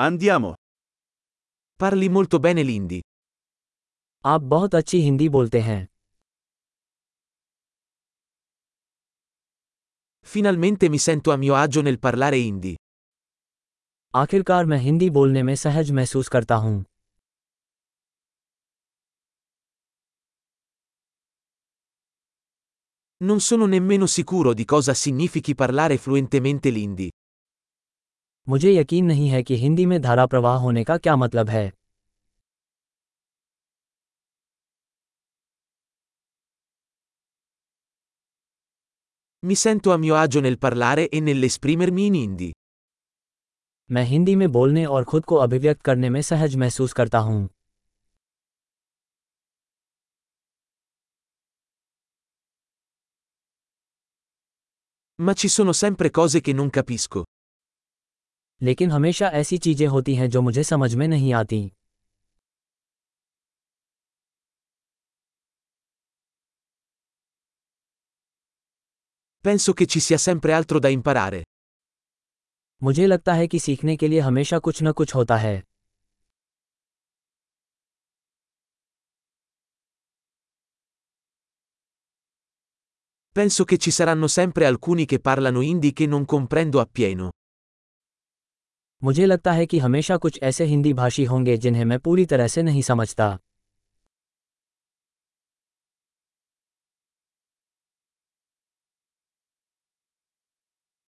Andiamo. Parli molto bene l'indi. आप बहुत अच्छी हिंदी बोलते हैं Finalmente mi sento a mio agio nel parlare hindi. आखिरकार मैं हिंदी बोलने में सहज महसूस करता हूँ Non sono nemmeno sicuro di cosa significhi parlare fluentemente l'indi. मुझे यकीन नहीं है कि हिंदी में धारा प्रवाह होने का क्या मतलब है Mi sento a mio agio nel parlare e nell'esprimermi in hindi. मैं हिंदी में बोलने और खुद को अभिव्यक्त करने में सहज महसूस करता हूँ Ma ci sono sempre cose che non capisco. लेकिन हमेशा ऐसी चीज़ें होती हैं जो मुझे समझ में नहीं आती Penso che ci sia sempre altro da imparare. मुझे लगता है कि सीखने के लिए हमेशा कुछ न कुछ होता है Penso che ci saranno sempre alcuni che parlano hindi che non comprendo appieno. मुझे लगता है कि हमेशा कुछ ऐसे हिंदी भाषी होंगे जिन्हें मैं पूरी तरह से नहीं समझता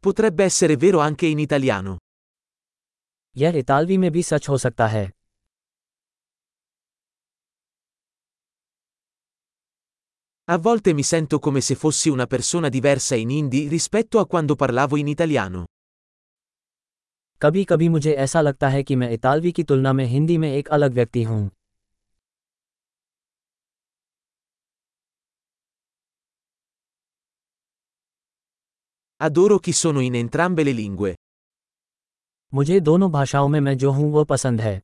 Potrebbe essere vero anche in italiano. यह इतालवी में भी सच हो सकता है A volte mi sento come se fossi una persona diversa in hindi rispetto a quando parlavo in italiano. कभी कभी मुझे ऐसा लगता है कि मैं इतालवी की तुलना में हिंदी में एक अलग व्यक्ति हूँ Adoro chi sono in entrambe le lingue. मुझे दोनों भाषाओं में मैं जो हूँ वो पसंद है